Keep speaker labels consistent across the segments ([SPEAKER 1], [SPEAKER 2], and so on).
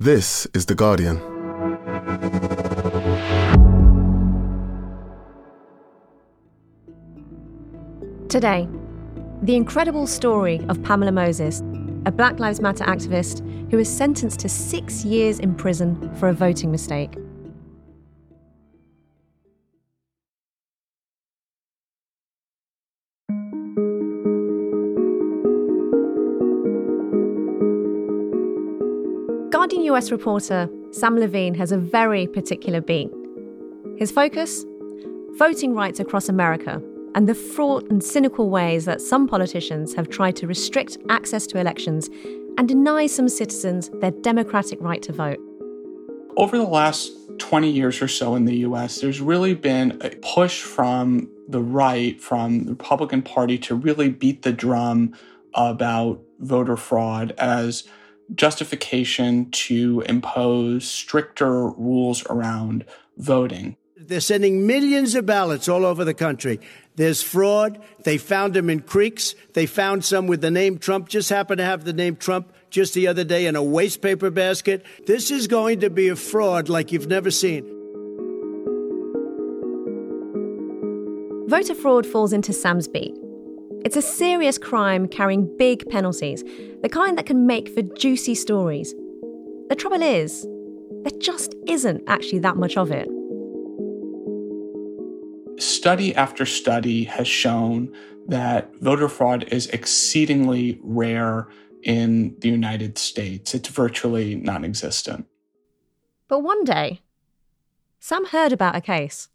[SPEAKER 1] This is The Guardian.
[SPEAKER 2] Today, the incredible story of Pamela Moses, a Black Lives Matter activist who was sentenced to six years in prison for a voting mistake. US reporter Sam Levine has a very particular beat. His focus? Voting rights across America and the fraught and cynical ways that some politicians have tried to restrict access to elections and deny some citizens their democratic right to vote.
[SPEAKER 3] Over the last 20 years or so in the US, there's really been a push from the right, from the Republican Party, to really beat the drum about voter fraud as justification to impose stricter rules around voting.
[SPEAKER 4] They're sending millions of ballots all over the country. There's fraud. They found them in creeks. They found some with the name Trump, just happened to have the name Trump just the other day in a wastepaper basket. This is going to be a fraud like you've never seen.
[SPEAKER 2] Voter fraud falls into Sam's beat. It's a serious crime carrying big penalties, the kind that can make for juicy stories. The trouble is, there just isn't actually that much of it.
[SPEAKER 3] Study after study has shown that voter fraud is exceedingly rare in the United States. It's virtually non existent.
[SPEAKER 2] But one day, Sam heard about a case.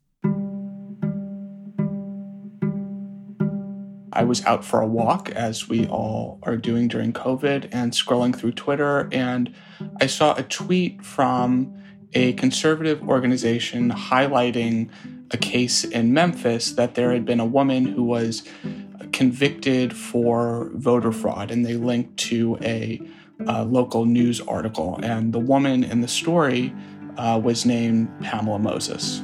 [SPEAKER 3] I was out for a walk, as we all are doing during COVID, and scrolling through Twitter, and I saw a tweet from a conservative organization highlighting a case in Memphis that there had been a woman who was convicted for voter fraud, and they linked to a, a local news article. And the woman in the story uh, was named Pamela Moses.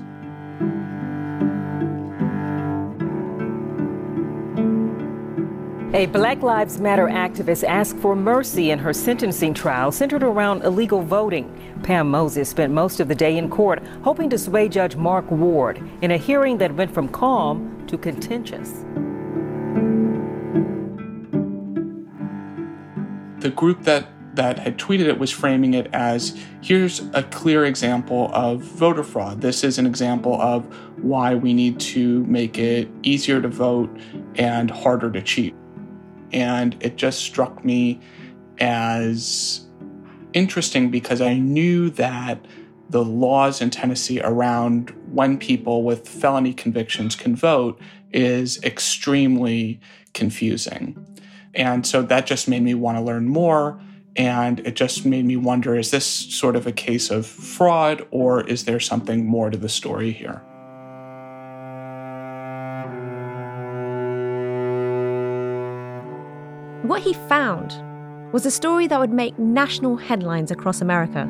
[SPEAKER 5] A Black Lives Matter activist asked for mercy in her sentencing trial centered around illegal voting. Pam Moses spent most of the day in court hoping to sway Judge Mark Ward in a hearing that went from calm to contentious.
[SPEAKER 3] The group that that had tweeted it was framing it as here's a clear example of voter fraud. This is an example of why we need to make it easier to vote and harder to cheat. And it just struck me as interesting because I knew that the laws in Tennessee around when people with felony convictions can vote is extremely confusing. And so that just made me want to learn more. And it just made me wonder is this sort of a case of fraud or is there something more to the story here?
[SPEAKER 2] What he found was a story that would make national headlines across America.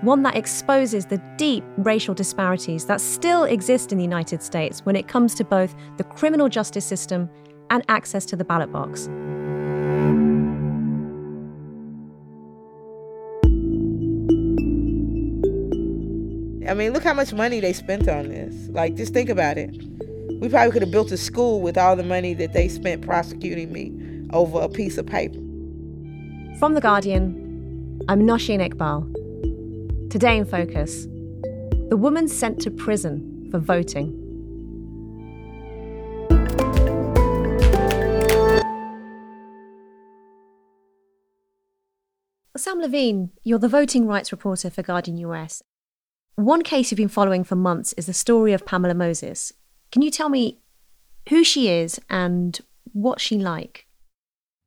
[SPEAKER 2] One that exposes the deep racial disparities that still exist in the United States when it comes to both the criminal justice system and access to the ballot box.
[SPEAKER 6] I mean, look how much money they spent on this. Like, just think about it. We probably could have built a school with all the money that they spent prosecuting me over a piece of paper.
[SPEAKER 2] From The Guardian, I'm Nosheen Iqbal. Today in Focus, the woman sent to prison for voting. Sam Levine, you're the voting rights reporter for Guardian US. One case you've been following for months is the story of Pamela Moses, can you tell me who she is and what she like?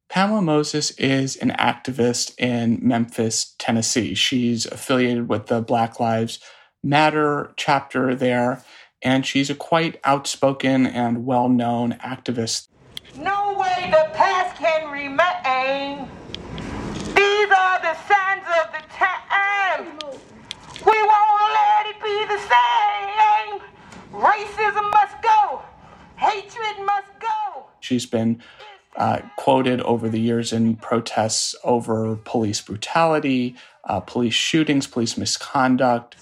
[SPEAKER 3] Pamela Moses is an activist in Memphis, Tennessee. She's affiliated with the Black Lives Matter chapter there, and she's a quite outspoken and well known activist.
[SPEAKER 7] No way the past can remain. These are the signs of the time. We won't let it be the same. Racism must go. Hatred must go.
[SPEAKER 3] She's been uh, quoted over the years in protests over police brutality, uh, police shootings, police misconduct.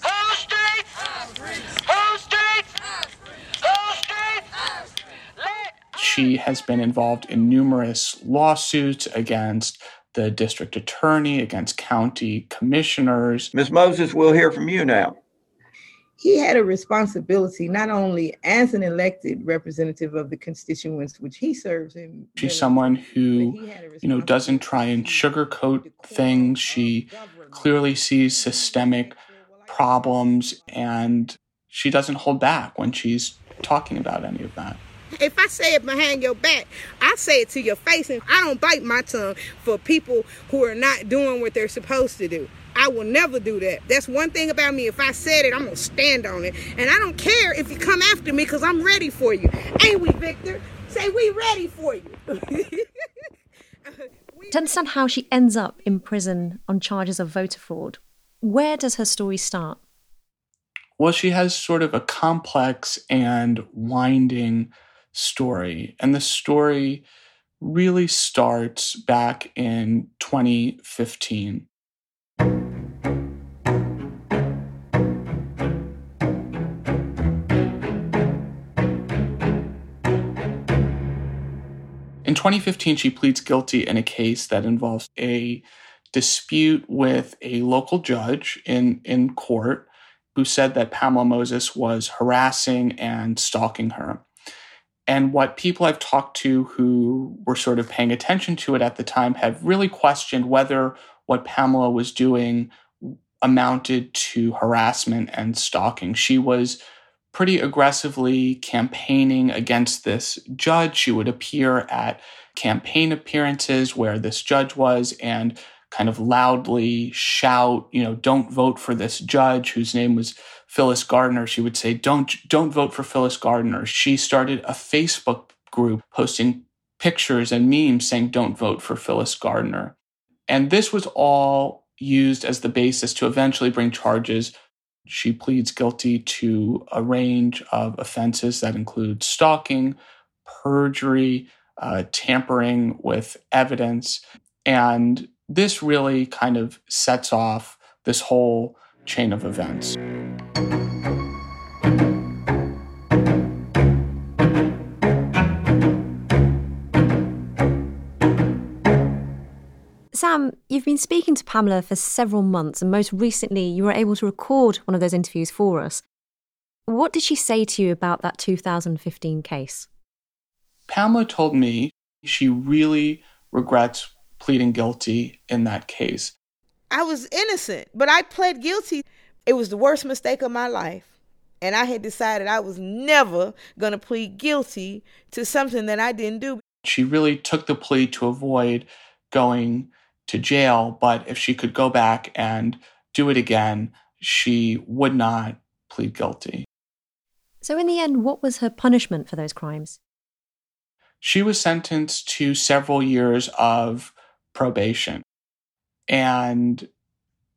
[SPEAKER 3] She has been involved in numerous lawsuits against the district attorney, against county commissioners.
[SPEAKER 1] Ms. Moses, we'll hear from you now.
[SPEAKER 6] He had a responsibility not only as an elected representative of the constituents which he serves in.
[SPEAKER 3] She's someone who, you know, doesn't try and sugarcoat things. She clearly sees systemic problems and she doesn't hold back when she's talking about any of that.
[SPEAKER 7] If I say it behind your back, I say it to your face, and I don't bite my tongue for people who are not doing what they're supposed to do. I will never do that. That's one thing about me. If I said it, I'm gonna stand on it, and I don't care if you come after me because I'm ready for you. Ain't we, Victor? Say we ready for you.
[SPEAKER 2] to understand how she ends up in prison on charges of voter fraud, where does her story start?
[SPEAKER 3] Well, she has sort of a complex and winding story. And the story really starts back in 2015. 2015, she pleads guilty in a case that involves a dispute with a local judge in, in court who said that Pamela Moses was harassing and stalking her. And what people I've talked to who were sort of paying attention to it at the time have really questioned whether what Pamela was doing amounted to harassment and stalking. She was pretty aggressively campaigning against this judge. She would appear at campaign appearances where this judge was and kind of loudly shout, you know, don't vote for this judge whose name was Phyllis Gardner, she would say, "Don't don't vote for Phyllis Gardner." She started a Facebook group posting pictures and memes saying, "Don't vote for Phyllis Gardner," and this was all used as the basis to eventually bring charges. She pleads guilty to a range of offenses that include stalking, perjury, uh, tampering with evidence, and this really kind of sets off this whole chain of events.
[SPEAKER 2] Sam, you've been speaking to Pamela for several months, and most recently, you were able to record one of those interviews for us. What did she say to you about that 2015 case?
[SPEAKER 3] Pamela told me she really regrets pleading guilty in that case.
[SPEAKER 6] I was innocent, but I pled guilty. It was the worst mistake of my life. And I had decided I was never going to plead guilty to something that I didn't do.
[SPEAKER 3] She really took the plea to avoid going to jail, but if she could go back and do it again, she would not plead guilty.
[SPEAKER 2] So, in the end, what was her punishment for those crimes?
[SPEAKER 3] She was sentenced to several years of probation. And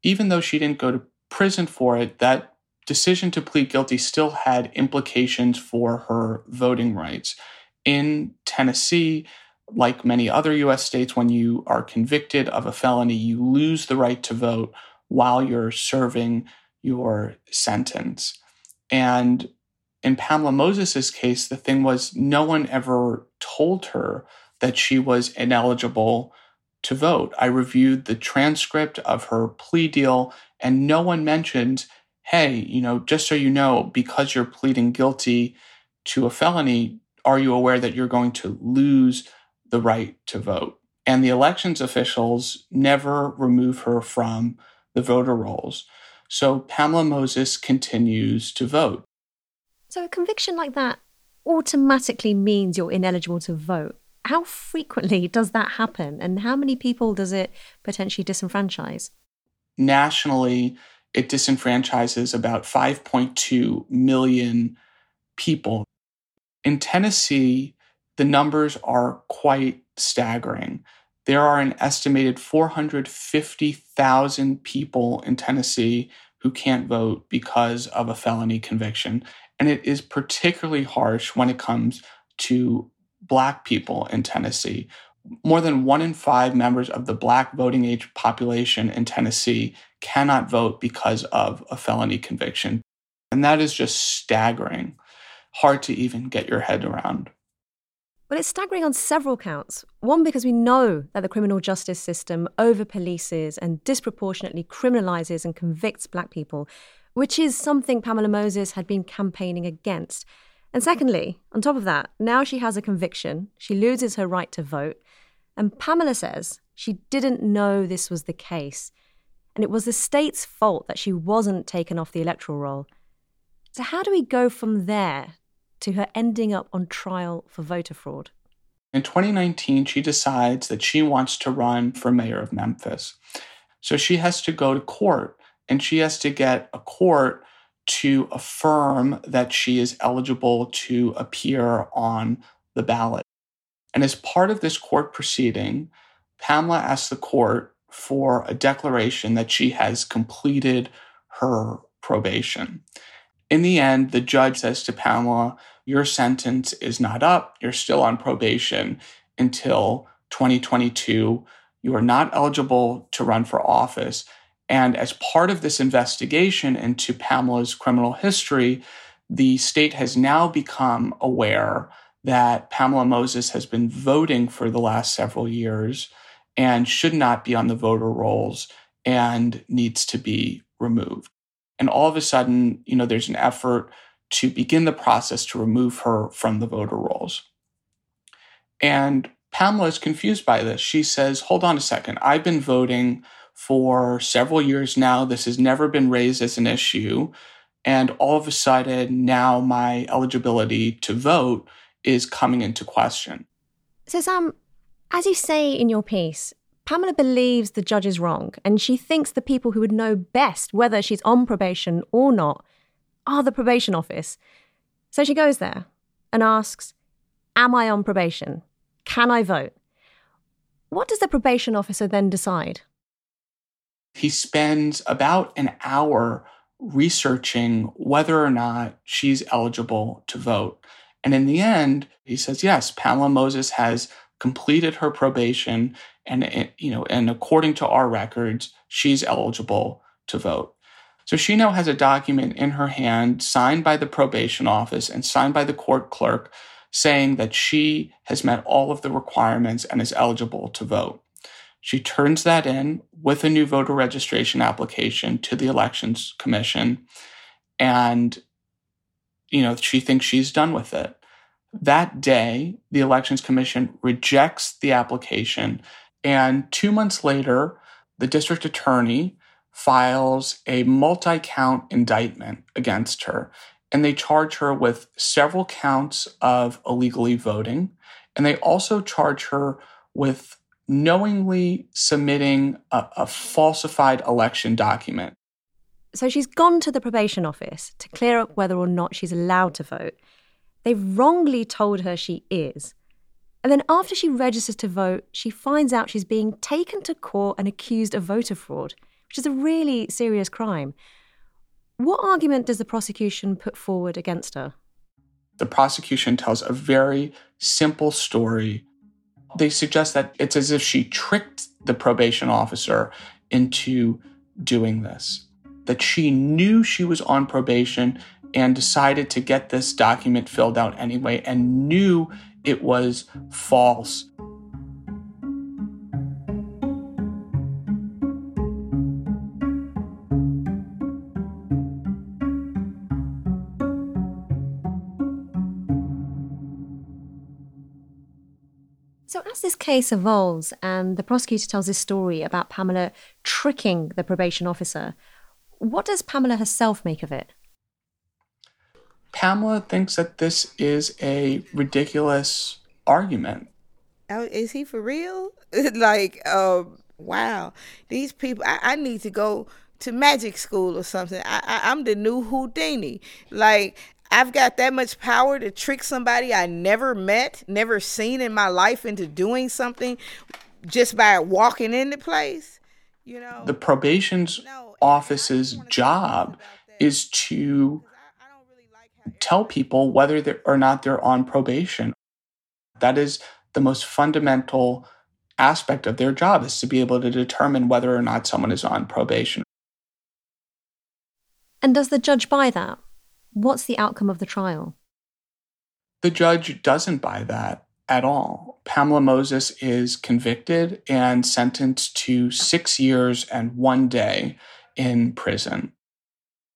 [SPEAKER 3] even though she didn't go to prison for it, that decision to plead guilty still had implications for her voting rights. In Tennessee, like many other US states, when you are convicted of a felony, you lose the right to vote while you're serving your sentence. And in Pamela Moses's case, the thing was no one ever told her that she was ineligible to vote. I reviewed the transcript of her plea deal, and no one mentioned, hey, you know, just so you know, because you're pleading guilty to a felony, are you aware that you're going to lose the right to vote. And the elections officials never remove her from the voter rolls. So Pamela Moses continues to vote.
[SPEAKER 2] So a conviction like that automatically means you're ineligible to vote. How frequently does that happen? And how many people does it potentially disenfranchise?
[SPEAKER 3] Nationally, it disenfranchises about 5.2 million people. In Tennessee, the numbers are quite staggering. There are an estimated 450,000 people in Tennessee who can't vote because of a felony conviction. And it is particularly harsh when it comes to Black people in Tennessee. more than one in five members of the black voting age population in Tennessee cannot vote because of a felony conviction. And that is just staggering, hard to even get your head around.
[SPEAKER 2] Well, it's staggering on several counts. One, because we know that the criminal justice system over polices and disproportionately criminalizes and convicts black people, which is something Pamela Moses had been campaigning against. And secondly, on top of that, now she has a conviction, she loses her right to vote, and Pamela says she didn't know this was the case. And it was the state's fault that she wasn't taken off the electoral roll. So, how do we go from there to her ending up on trial for voter fraud?
[SPEAKER 3] In 2019, she decides that she wants to run for mayor of Memphis. So she has to go to court and she has to get a court to affirm that she is eligible to appear on the ballot. And as part of this court proceeding, Pamela asks the court for a declaration that she has completed her probation. In the end, the judge says to Pamela, Your sentence is not up. You're still on probation until 2022. You are not eligible to run for office. And as part of this investigation into Pamela's criminal history, the state has now become aware that Pamela Moses has been voting for the last several years and should not be on the voter rolls and needs to be removed. And all of a sudden, you know, there's an effort to begin the process to remove her from the voter rolls. And Pamela is confused by this. She says, Hold on a second. I've been voting for several years now. This has never been raised as an issue. And all of a sudden, now my eligibility to vote is coming into question.
[SPEAKER 2] So, Sam, as you say in your piece, Pamela believes the judge is wrong, and she thinks the people who would know best whether she's on probation or not are the probation office. So she goes there and asks, Am I on probation? Can I vote? What does the probation officer then decide?
[SPEAKER 3] He spends about an hour researching whether or not she's eligible to vote. And in the end, he says, yes, Pamela Moses has completed her probation and you know and according to our records she's eligible to vote so she now has a document in her hand signed by the probation office and signed by the court clerk saying that she has met all of the requirements and is eligible to vote she turns that in with a new voter registration application to the elections commission and you know she thinks she's done with it that day, the Elections Commission rejects the application. And two months later, the district attorney files a multi count indictment against her. And they charge her with several counts of illegally voting. And they also charge her with knowingly submitting a, a falsified election document.
[SPEAKER 2] So she's gone to the probation office to clear up whether or not she's allowed to vote. They've wrongly told her she is. And then after she registers to vote, she finds out she's being taken to court and accused of voter fraud, which is a really serious crime. What argument does the prosecution put forward against her?
[SPEAKER 3] The prosecution tells a very simple story. They suggest that it's as if she tricked the probation officer into doing this, that she knew she was on probation and decided to get this document filled out anyway and knew it was false.
[SPEAKER 2] Case evolves and the prosecutor tells this story about Pamela tricking the probation officer, what does Pamela herself make of it?
[SPEAKER 3] Pamela thinks that this is a ridiculous argument.
[SPEAKER 6] Oh, is he for real? like, um, wow, these people. I, I, need to go to magic school or something. I, I, I'm the new Houdini. Like, I've got that much power to trick somebody I never met, never seen in my life into doing something just by walking into place. You know,
[SPEAKER 3] the probation's no, office's job is to tell people whether or not they're on probation. That is the most fundamental aspect of their job is to be able to determine whether or not someone is on probation.
[SPEAKER 2] And does the judge buy that? What's the outcome of the trial?
[SPEAKER 3] The judge doesn't buy that at all. Pamela Moses is convicted and sentenced to six years and one day in prison.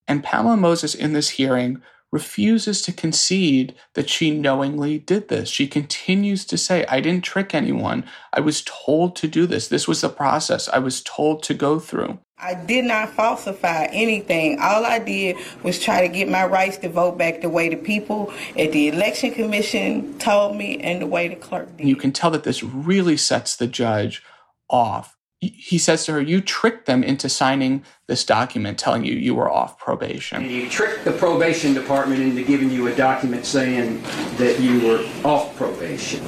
[SPEAKER 3] And Pamela Moses, in this hearing, refuses to concede that she knowingly did this. She continues to say, I didn't trick anyone. I was told to do this. This was the process I was told to go through.
[SPEAKER 6] I did not falsify anything. All I did was try to get my rights to vote back the way the people at the election commission told me and the way the clerk did.
[SPEAKER 3] You can tell that this really sets the judge off. He says to her, You tricked them into signing this document telling you you were off probation.
[SPEAKER 8] And you tricked the probation department into giving you a document saying that you were off probation.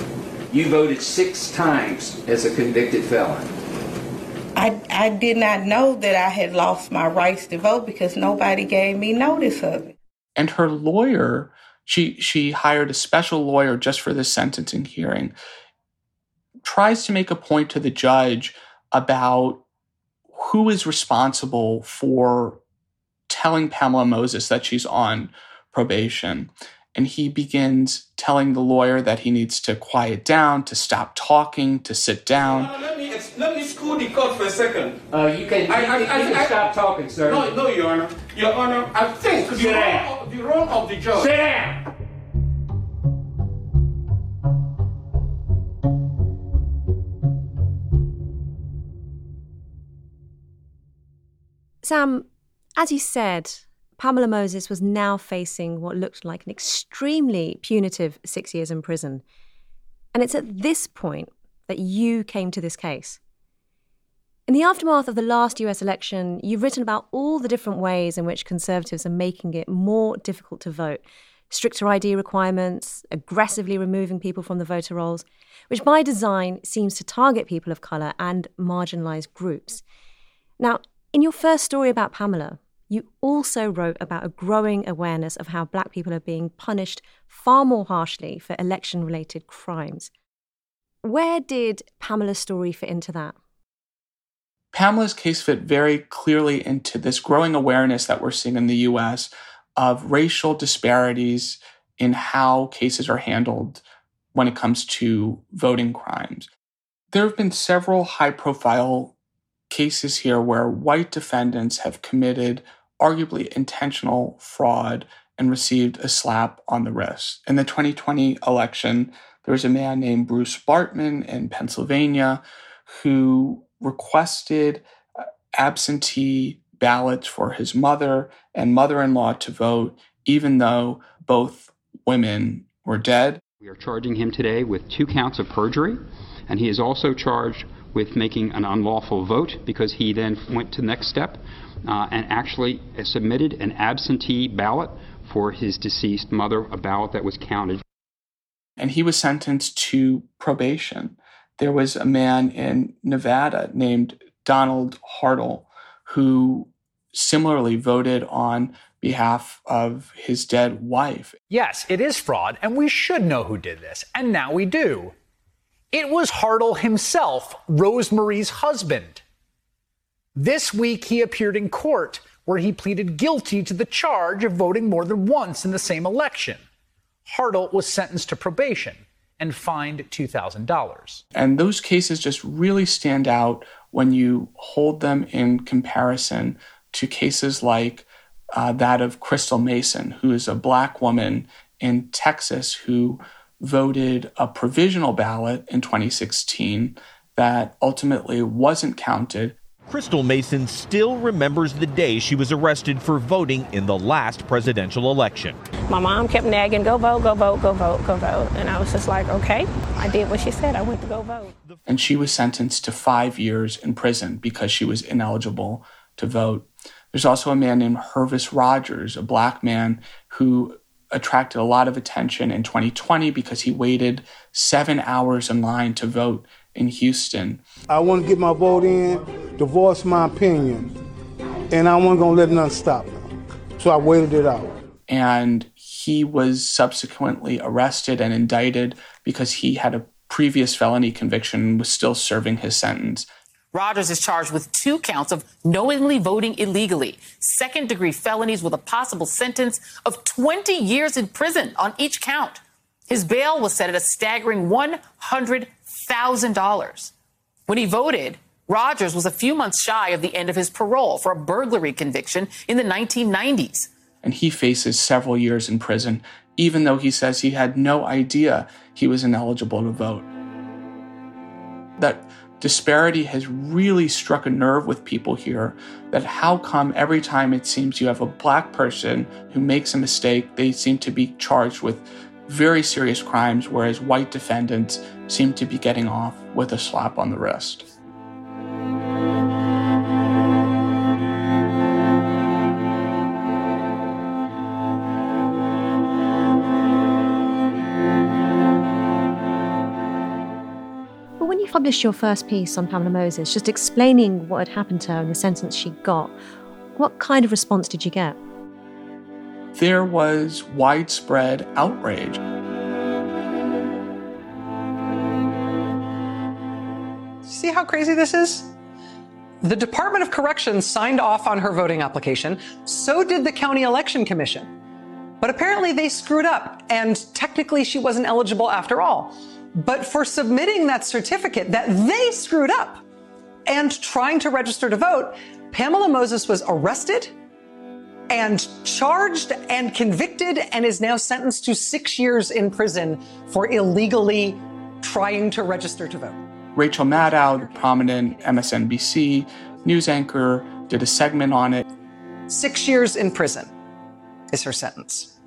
[SPEAKER 8] You voted six times as a convicted felon.
[SPEAKER 6] I, I did not know that I had lost my rights to vote because nobody gave me notice of it.
[SPEAKER 3] And her lawyer, she she hired a special lawyer just for this sentencing hearing, tries to make a point to the judge about who is responsible for telling Pamela Moses that she's on probation. And he begins telling the lawyer that he needs to quiet down, to stop talking, to sit down.
[SPEAKER 9] Uh, let, me, let me school the court for a second.
[SPEAKER 8] Uh, you can,
[SPEAKER 9] I-
[SPEAKER 8] you,
[SPEAKER 9] I-
[SPEAKER 8] you
[SPEAKER 9] I-
[SPEAKER 8] can
[SPEAKER 9] I-
[SPEAKER 8] stop talking, sir.
[SPEAKER 9] No, no, Your Honor. Your Honor, I think the
[SPEAKER 8] Sit
[SPEAKER 9] role, of, the role of the judge.
[SPEAKER 8] Sit down.
[SPEAKER 2] Sam, as you said, Pamela Moses was now facing what looked like an extremely punitive six years in prison. And it's at this point that you came to this case. In the aftermath of the last US election, you've written about all the different ways in which conservatives are making it more difficult to vote stricter ID requirements, aggressively removing people from the voter rolls, which by design seems to target people of colour and marginalised groups. Now, in your first story about Pamela, you also wrote about a growing awareness of how black people are being punished far more harshly for election related crimes. Where did Pamela's story fit into that?
[SPEAKER 3] Pamela's case fit very clearly into this growing awareness that we're seeing in the US of racial disparities in how cases are handled when it comes to voting crimes. There have been several high profile cases here where white defendants have committed arguably intentional fraud and received a slap on the wrist. In the 2020 election, there was a man named Bruce Bartman in Pennsylvania who requested uh, absentee ballots for his mother and mother in law to vote, even though both women were dead.
[SPEAKER 10] We are charging him today with two counts of perjury, and he is also charged with making an unlawful vote because he then went to the next step uh, and actually submitted an absentee ballot for his deceased mother, a ballot that was counted.
[SPEAKER 3] And he was sentenced to probation. There was a man in Nevada named Donald Hartle who similarly voted on behalf of his dead wife.
[SPEAKER 11] Yes, it is fraud, and we should know who did this, and now we do. It was Hartle himself, Rosemarie's husband. This week, he appeared in court where he pleaded guilty to the charge of voting more than once in the same election. Hartle was sentenced to probation and fined $2,000.
[SPEAKER 3] And those cases just really stand out when you hold them in comparison to cases like uh, that of Crystal Mason, who is a black woman in Texas who voted a provisional ballot in 2016 that ultimately wasn't counted.
[SPEAKER 12] Crystal Mason still remembers the day she was arrested for voting in the last presidential election.
[SPEAKER 13] My mom kept nagging, go vote, go vote, go vote, go vote. And I was just like, okay, I did what she said. I went to go vote.
[SPEAKER 3] And she was sentenced to five years in prison because she was ineligible to vote. There's also a man named Hervis Rogers, a black man who attracted a lot of attention in 2020 because he waited seven hours in line to vote in Houston.
[SPEAKER 14] I want to get my vote in, divorce my opinion, and I wasn't going to let nothing stop me. So I waited it out.
[SPEAKER 3] And he was subsequently arrested and indicted because he had a previous felony conviction and was still serving his sentence.
[SPEAKER 15] Rogers is charged with two counts of knowingly voting illegally, second degree felonies with a possible sentence of 20 years in prison on each count. His bail was set at a staggering $100,000. When he voted, Rogers was a few months shy of the end of his parole for a burglary conviction in the 1990s.
[SPEAKER 3] And he faces several years in prison, even though he says he had no idea he was ineligible to vote. That disparity has really struck a nerve with people here that how come every time it seems you have a black person who makes a mistake, they seem to be charged with very serious crimes, whereas white defendants seem to be getting off with a slap on the wrist.
[SPEAKER 2] Published your first piece on Pamela Moses, just explaining what had happened to her and the sentence she got. What kind of response did you get?
[SPEAKER 3] There was widespread outrage.
[SPEAKER 16] See how crazy this is? The Department of Corrections signed off on her voting application. So did the County Election Commission. But apparently they screwed up, and technically she wasn't eligible after all but for submitting that certificate that they screwed up and trying to register to vote, Pamela Moses was arrested and charged and convicted and is now sentenced to six years in prison for illegally trying to register to vote.
[SPEAKER 3] Rachel Maddow, the prominent MSNBC news anchor, did a segment on it.
[SPEAKER 16] Six years in prison is her sentence.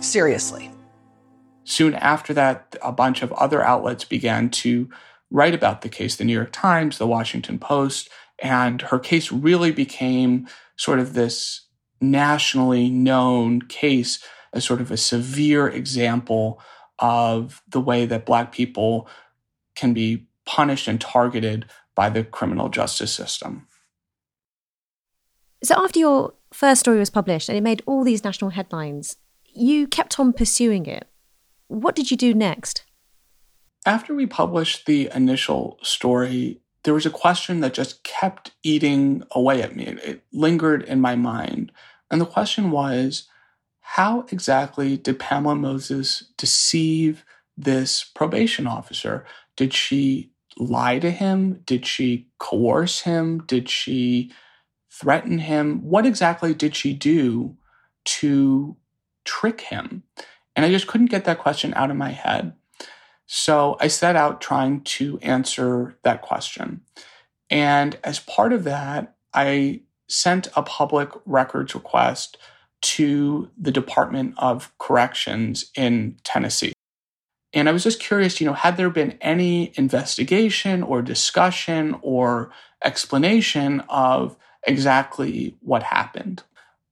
[SPEAKER 16] Seriously.
[SPEAKER 3] Soon after that, a bunch of other outlets began to write about the case the New York Times, the Washington Post, and her case really became sort of this nationally known case as sort of a severe example of the way that Black people can be punished and targeted by the criminal justice system.
[SPEAKER 2] So, after your first story was published and it made all these national headlines, you kept on pursuing it. What did you do next?
[SPEAKER 3] After we published the initial story, there was a question that just kept eating away at me. It lingered in my mind. And the question was how exactly did Pamela Moses deceive this probation officer? Did she lie to him? Did she coerce him? Did she threaten him? What exactly did she do to trick him? And I just couldn't get that question out of my head. So I set out trying to answer that question. And as part of that, I sent a public records request to the Department of Corrections in Tennessee. And I was just curious, you know, had there been any investigation or discussion or explanation of exactly what happened?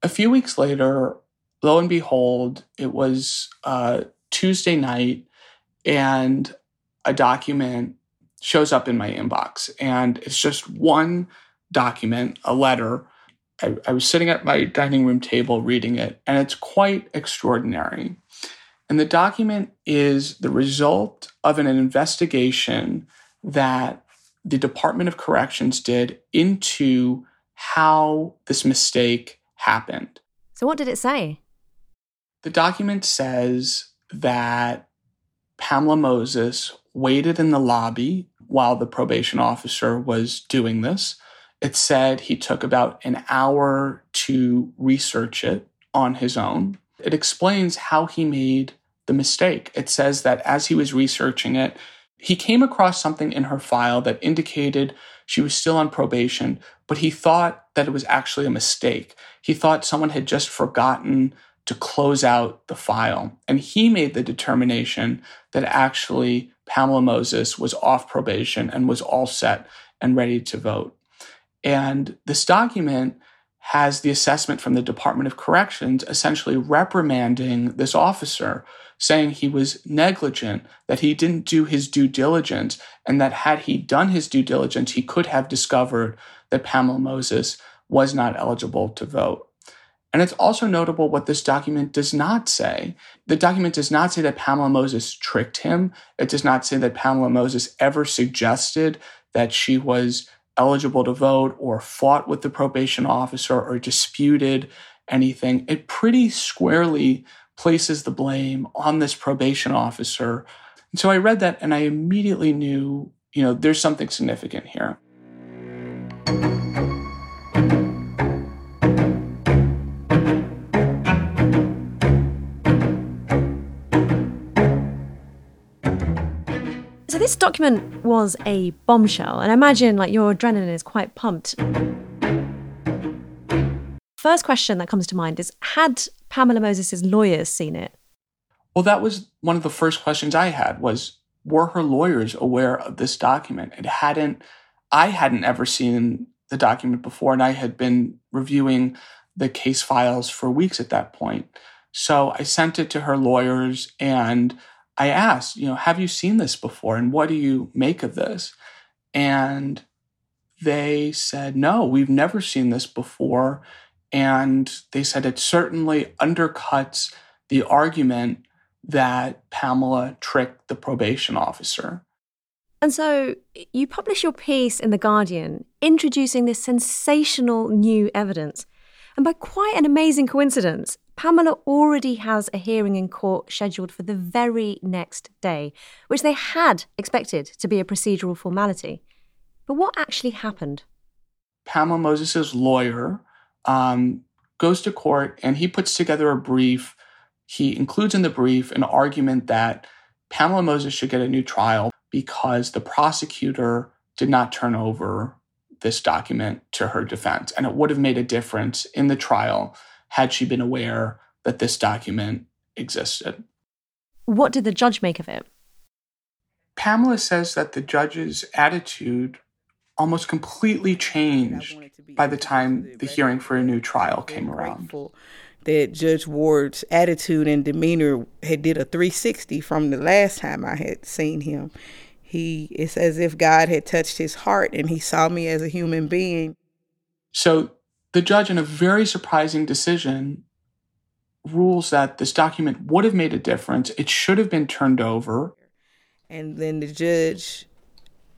[SPEAKER 3] A few weeks later, lo and behold, it was uh, Tuesday night, and a document shows up in my inbox. And it's just one document, a letter. I, I was sitting at my dining room table reading it, and it's quite extraordinary. And the document is the result of an investigation that the Department of Corrections did into how this mistake happened.
[SPEAKER 2] So, what did it say?
[SPEAKER 3] The document says that Pamela Moses waited in the lobby while the probation officer was doing this. It said he took about an hour to research it on his own. It explains how he made the mistake. It says that as he was researching it, he came across something in her file that indicated she was still on probation, but he thought that it was actually a mistake. He thought someone had just forgotten to close out the file. And he made the determination that actually Pamela Moses was off probation and was all set and ready to vote. And this document has the assessment from the Department of Corrections essentially reprimanding this officer, saying he was negligent, that he didn't do his due diligence, and that had he done his due diligence, he could have discovered that Pamela Moses was not eligible to vote. And it's also notable what this document does not say. The document does not say that Pamela Moses tricked him. It does not say that Pamela Moses ever suggested that she was eligible to vote or fought with the probation officer or disputed anything. It pretty squarely places the blame on this probation officer. And so I read that and I immediately knew, you know, there's something significant here.
[SPEAKER 2] This document was a bombshell, and I imagine like your adrenaline is quite pumped. First question that comes to mind is had Pamela Moses' lawyers seen it?
[SPEAKER 3] Well, that was one of the first questions I had was were her lawyers aware of this document? It hadn't I hadn't ever seen the document before and I had been reviewing the case files for weeks at that point. So I sent it to her lawyers and I asked, you know, have you seen this before and what do you make of this? And they said, no, we've never seen this before. And they said it certainly undercuts the argument that Pamela tricked the probation officer.
[SPEAKER 2] And so you publish your piece in The Guardian introducing this sensational new evidence. And by quite an amazing coincidence, Pamela already has a hearing in court scheduled for the very next day, which they had expected to be a procedural formality. But what actually happened?
[SPEAKER 3] Pamela Moses' lawyer um, goes to court and he puts together a brief. He includes in the brief an argument that Pamela Moses should get a new trial because the prosecutor did not turn over this document to her defense. And it would have made a difference in the trial had she been aware that this document existed.
[SPEAKER 2] What did the judge make of it?
[SPEAKER 3] Pamela says that the judge's attitude almost completely changed by the time the hearing for a new trial came around.
[SPEAKER 6] That Judge Ward's attitude and demeanor had did a 360 from the last time I had seen him. He it's as if God had touched his heart and he saw me as a human being.
[SPEAKER 3] So the judge, in a very surprising decision, rules that this document would have made a difference. It should have been turned over.
[SPEAKER 6] And then the judge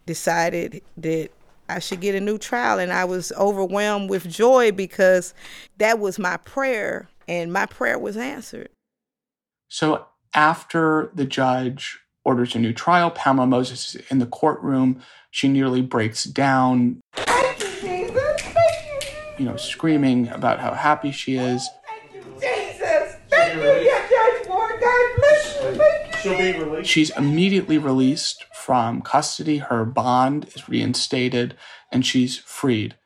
[SPEAKER 6] decided that I should get a new trial. And I was overwhelmed with joy because that was my prayer, and my prayer was answered.
[SPEAKER 3] So after the judge orders a new trial, Pamela Moses is in the courtroom. She nearly breaks down. You know, screaming about how happy she is.
[SPEAKER 6] Jesus, thank you, Judge Ward. God bless you.
[SPEAKER 3] She'll be released. She's immediately released from custody. Her bond is reinstated and she's freed.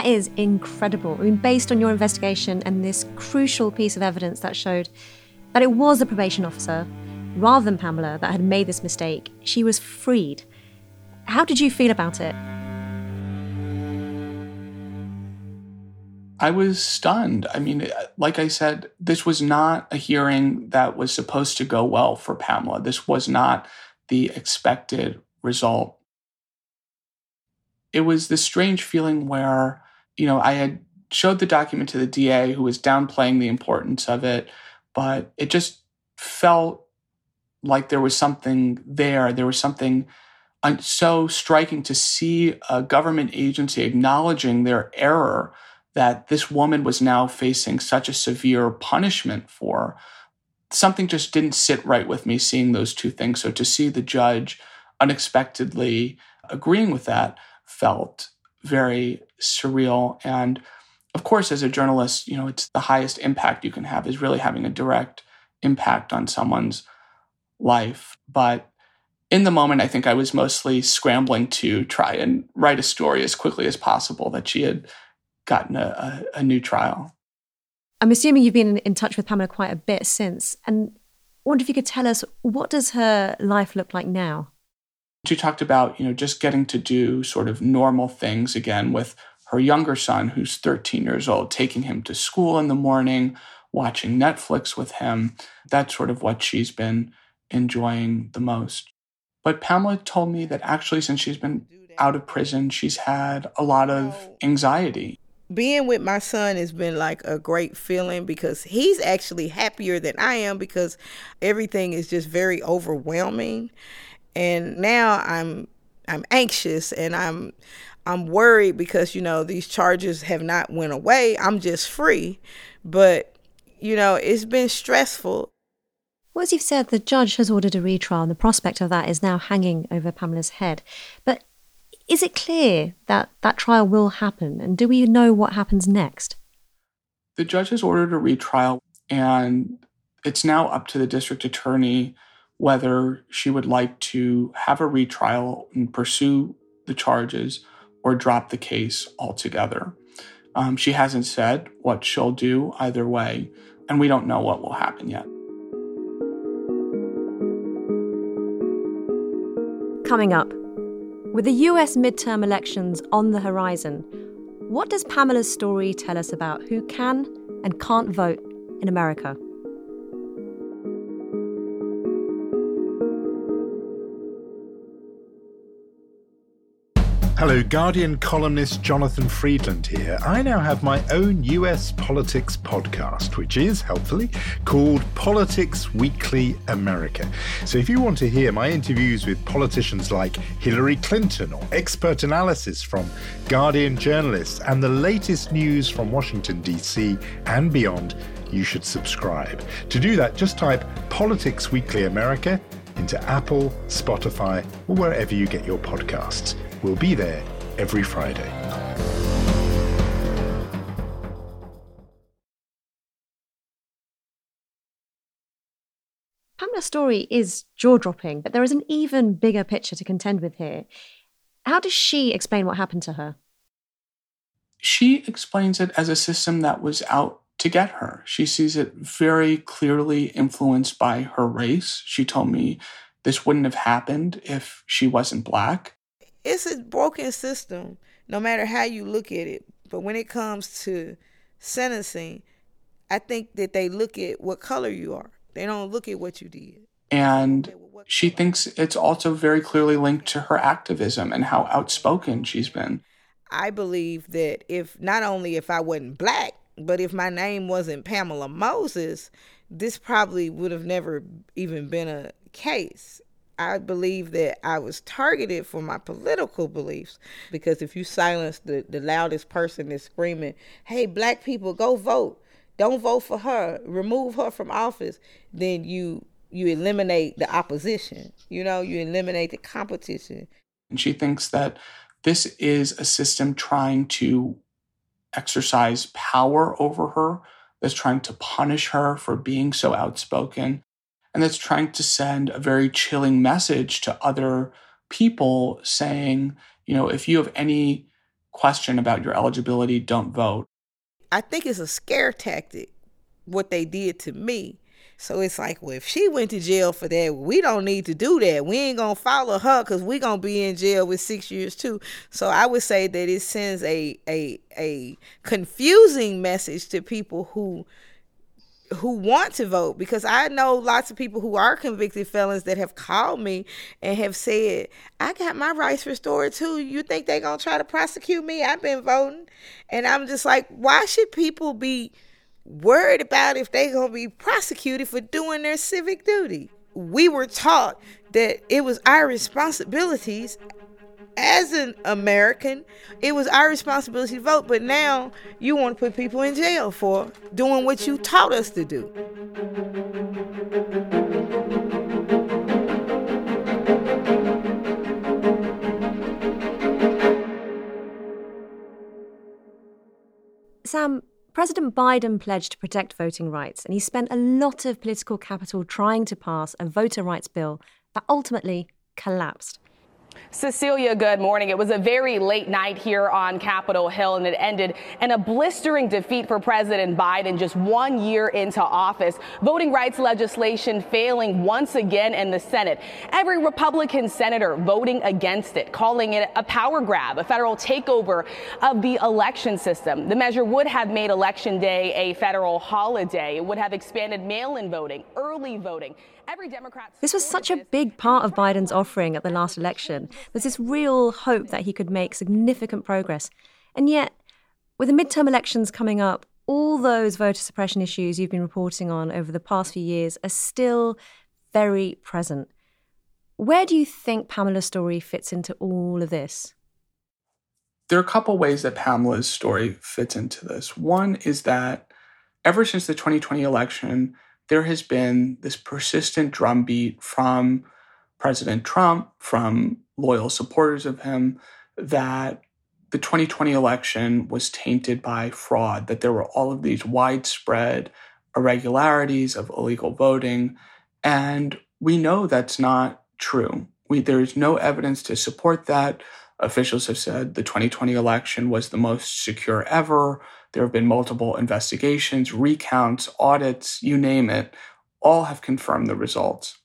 [SPEAKER 2] That is incredible. I mean, based on your investigation and this crucial piece of evidence that showed that it was the probation officer, rather than Pamela, that had made this mistake, she was freed. How did you feel about it?
[SPEAKER 3] I was stunned. I mean, like I said, this was not a hearing that was supposed to go well for Pamela. This was not the expected result. It was this strange feeling where, you know, I had showed the document to the DA who was downplaying the importance of it, but it just felt like there was something there. There was something uh, so striking to see a government agency acknowledging their error that this woman was now facing such a severe punishment for. Something just didn't sit right with me seeing those two things. So to see the judge unexpectedly agreeing with that felt very surreal. And of course, as a journalist, you know, it's the highest impact you can have is really having a direct impact on someone's life. But in the moment, I think I was mostly scrambling to try and write a story as quickly as possible that she had gotten a, a, a new trial.
[SPEAKER 2] I'm assuming you've been in, touch with Pamela quite a bit since, and I wonder if you could tell us what does her life look like now?
[SPEAKER 3] She talked about, you know, just getting to do sort of normal things again with her younger son, who's 13 years old, taking him to school in the morning, watching Netflix with him. That's sort of what she's been enjoying the most. But Pamela told me that actually, since she's been out of prison, she's had a lot of anxiety.
[SPEAKER 6] Being with my son has been like a great feeling because he's actually happier than I am because everything is just very overwhelming. And now I'm I'm anxious and I'm I'm worried because you know these charges have not went away. I'm just free, but you know it's been stressful.
[SPEAKER 2] Well, as you've said, the judge has ordered a retrial, and the prospect of that is now hanging over Pamela's head. But is it clear that that trial will happen, and do we know what happens next?
[SPEAKER 3] The judge has ordered a retrial, and it's now up to the district attorney whether she would like to have a retrial and pursue the charges or drop the case altogether. Um, she hasn't said what she'll do either way, and we don't know what will happen yet.
[SPEAKER 2] Coming up, with the US midterm elections on the horizon, what does Pamela's story tell us about who can and can't vote in America?
[SPEAKER 17] Hello, Guardian columnist Jonathan Freedland here. I now have my own US politics podcast, which is, helpfully, called Politics Weekly America. So if you want to hear my interviews with politicians like Hillary Clinton or expert analysis from Guardian journalists and the latest news from Washington, D.C. and beyond, you should subscribe. To do that, just type Politics Weekly America into Apple, Spotify, or wherever you get your podcasts. We'll be there every Friday.
[SPEAKER 2] Pamela's story is jaw dropping, but there is an even bigger picture to contend with here. How does she explain what happened to her?
[SPEAKER 3] She explains it as a system that was out to get her. She sees it very clearly influenced by her race. She told me this wouldn't have happened if she wasn't black
[SPEAKER 6] it's a broken system, no matter how you look at it. But when it comes to sentencing, I think that they look at what color you are. They don't look at what you did.
[SPEAKER 3] And she thinks it's also very clearly linked to her activism and how outspoken she's been.
[SPEAKER 6] I believe that if not only if I wasn't black, but if my name wasn't Pamela Moses, this probably would have never even been a case. I believe that I was targeted for my political beliefs because if you silence the, the loudest person that's screaming, hey, black people, go vote, don't vote for her, remove her from office, then you you eliminate the opposition. You know, you eliminate the competition.
[SPEAKER 3] And she thinks that this is a system trying to exercise power over her, that's trying to punish her for being so outspoken and that's trying to send a very chilling message to other people saying, you know, if you have any question about your eligibility, don't vote.
[SPEAKER 6] I think it's a scare tactic what they did to me. So it's like, well, if she went to jail for that, we don't need to do that. We ain't gonna follow her because we gonna be in jail with six years too. So I would say that it sends a a a confusing message to people who who want to vote because I know lots of people who are convicted felons that have called me and have said, I got my rights restored too. You think they're going to try to prosecute me? I've been voting. And I'm just like, why should people be worried about if they're going to be prosecuted for doing their civic duty? We were taught that it was our responsibilities as an American, it was our responsibility to vote. But now you want to put people in jail for doing what you taught us to do.
[SPEAKER 2] Sam, President Biden pledged to protect voting rights, and he spent a lot of political capital trying to pass a voter rights bill that ultimately collapsed.
[SPEAKER 18] Cecilia, good morning. It was a very late night here on Capitol Hill, and it ended in a blistering defeat for President Biden just one year into office. Voting rights legislation failing once again in the Senate. Every Republican senator voting against it, calling it a power grab, a federal takeover of the election system. The measure would have made Election Day a federal holiday. It would have expanded mail in voting, early voting. Every Democrat.
[SPEAKER 2] This was such a big part of Biden's offering at the last election. There's this real hope that he could make significant progress. And yet, with the midterm elections coming up, all those voter suppression issues you've been reporting on over the past few years are still very present. Where do you think Pamela's story fits into all of this?
[SPEAKER 3] There are a couple ways that Pamela's story fits into this. One is that ever since the 2020 election, there has been this persistent drumbeat from President Trump, from loyal supporters of him, that the 2020 election was tainted by fraud, that there were all of these widespread irregularities of illegal voting. And we know that's not true. We, there's no evidence to support that. Officials have said the 2020 election was the most secure ever. There have been multiple investigations, recounts, audits, you name it, all have confirmed the results.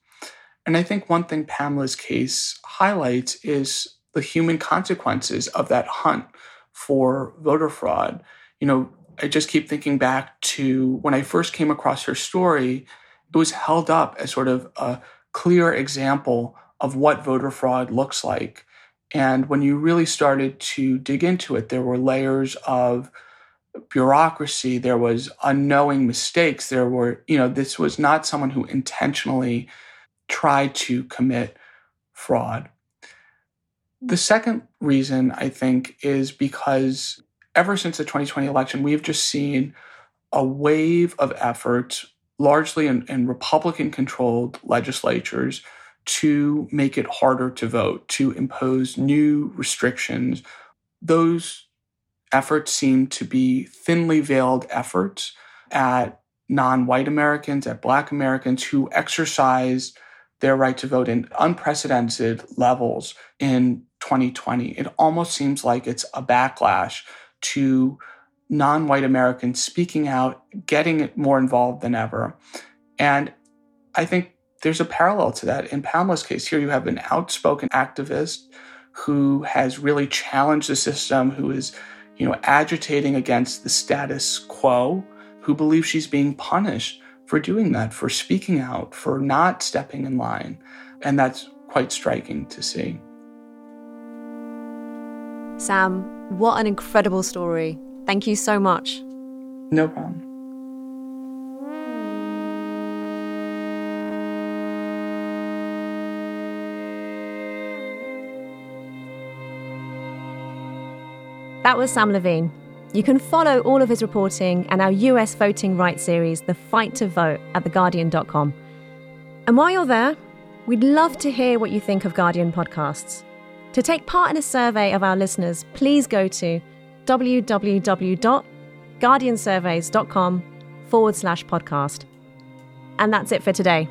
[SPEAKER 3] And I think one thing Pamela's case highlights is the human consequences of that hunt for voter fraud. You know, I just keep thinking back to when I first came across her story, it was held up as sort of a clear example of what voter fraud looks like. And when you really started to dig into it, there were layers of bureaucracy, there was unknowing mistakes, there were, you know, this was not someone who intentionally tried to commit fraud. The second reason, I think, is because ever since the 2020 election, we've just seen a wave of efforts, largely in, in Republican controlled legislatures, to make it harder to vote, to impose new restrictions. Those efforts seem to be thinly veiled efforts at non white Americans, at black Americans who exercise their right to vote in unprecedented levels in 2020. It almost seems like it's a backlash to non white Americans speaking out, getting more involved than ever. And I think there's a parallel to that. In Pamela's case, here you have an outspoken activist who has really challenged the system, who is you know, agitating against the status quo, who believes she's being punished for doing that, for speaking out, for not stepping in line. And that's quite striking to see.
[SPEAKER 2] Sam, what an incredible story. Thank you so much.
[SPEAKER 3] No problem.
[SPEAKER 2] That was Sam Levine. You can follow all of his reporting and our US voting rights series, The Fight to Vote, at theguardian.com. And while you're there, we'd love to hear what you think of Guardian podcasts. To take part in a survey of our listeners, please go to www.guardiansurveys.com forward slash podcast. And that's it for today.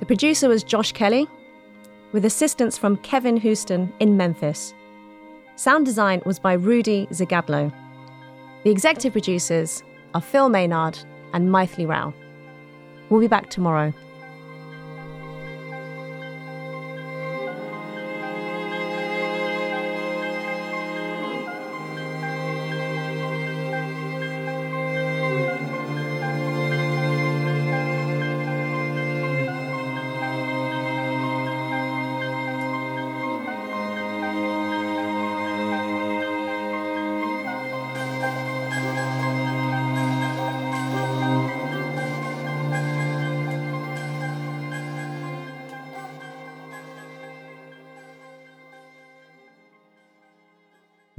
[SPEAKER 2] The producer was Josh Kelly, with assistance from Kevin Houston in Memphis. Sound design was by Rudy Zagadlo. The executive producers are Phil Maynard and Maithili Rao. We'll be back tomorrow.